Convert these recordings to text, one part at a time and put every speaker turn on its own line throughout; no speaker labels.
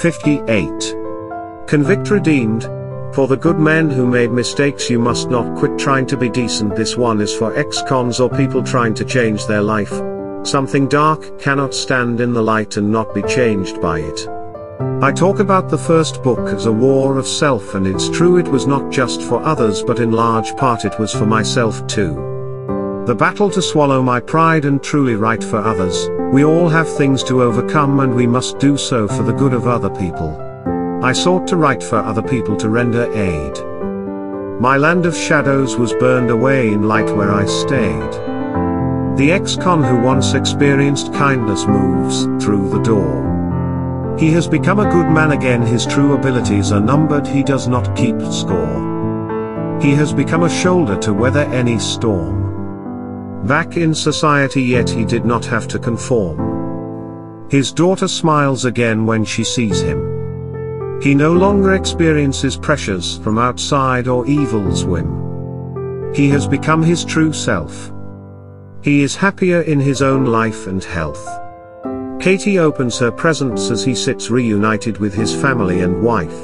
58. Convict redeemed. For the good men who made mistakes you must not quit trying to be decent this one is for ex-cons or people trying to change their life. Something dark cannot stand in the light and not be changed by it. I talk about the first book as a war of self and it's true it was not just for others but in large part it was for myself too. The battle to swallow my pride and truly write for others, we all have things to overcome and we must do so for the good of other people. I sought to write for other people to render aid. My land of shadows was burned away in light where I stayed. The ex-con who once experienced kindness moves through the door. He has become a good man again his true abilities are numbered he does not keep score. He has become a shoulder to weather any storm. Back in society yet he did not have to conform. His daughter smiles again when she sees him. He no longer experiences pressures from outside or evil's whim. He has become his true self. He is happier in his own life and health. Katie opens her presents as he sits reunited with his family and wife.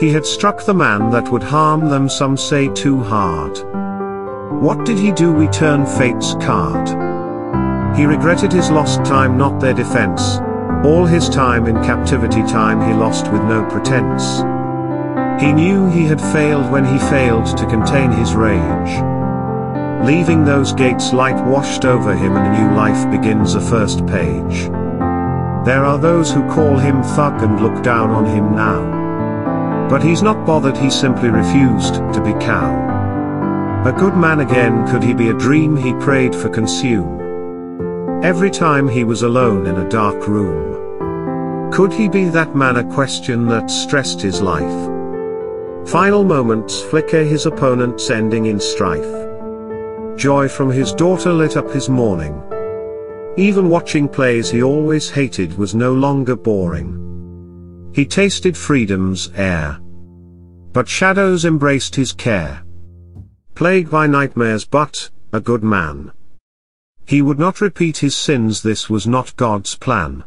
He had struck the man that would harm them some say too hard. What did he do we turn fate's card? He regretted his lost time not their defense, all his time in captivity time he lost with no pretense. He knew he had failed when he failed to contain his rage. Leaving those gates light washed over him and a new life begins a first page. There are those who call him thug and look down on him now. But he's not bothered he simply refused to be cow. A good man again could he be a dream he prayed for consume. Every time he was alone in a dark room. Could he be that man a question that stressed his life? Final moments flicker his opponent's ending in strife. Joy from his daughter lit up his morning. Even watching plays he always hated was no longer boring. He tasted freedom's air. But shadows embraced his care. Plagued by nightmares but, a good man. He would not repeat his sins this was not God's plan.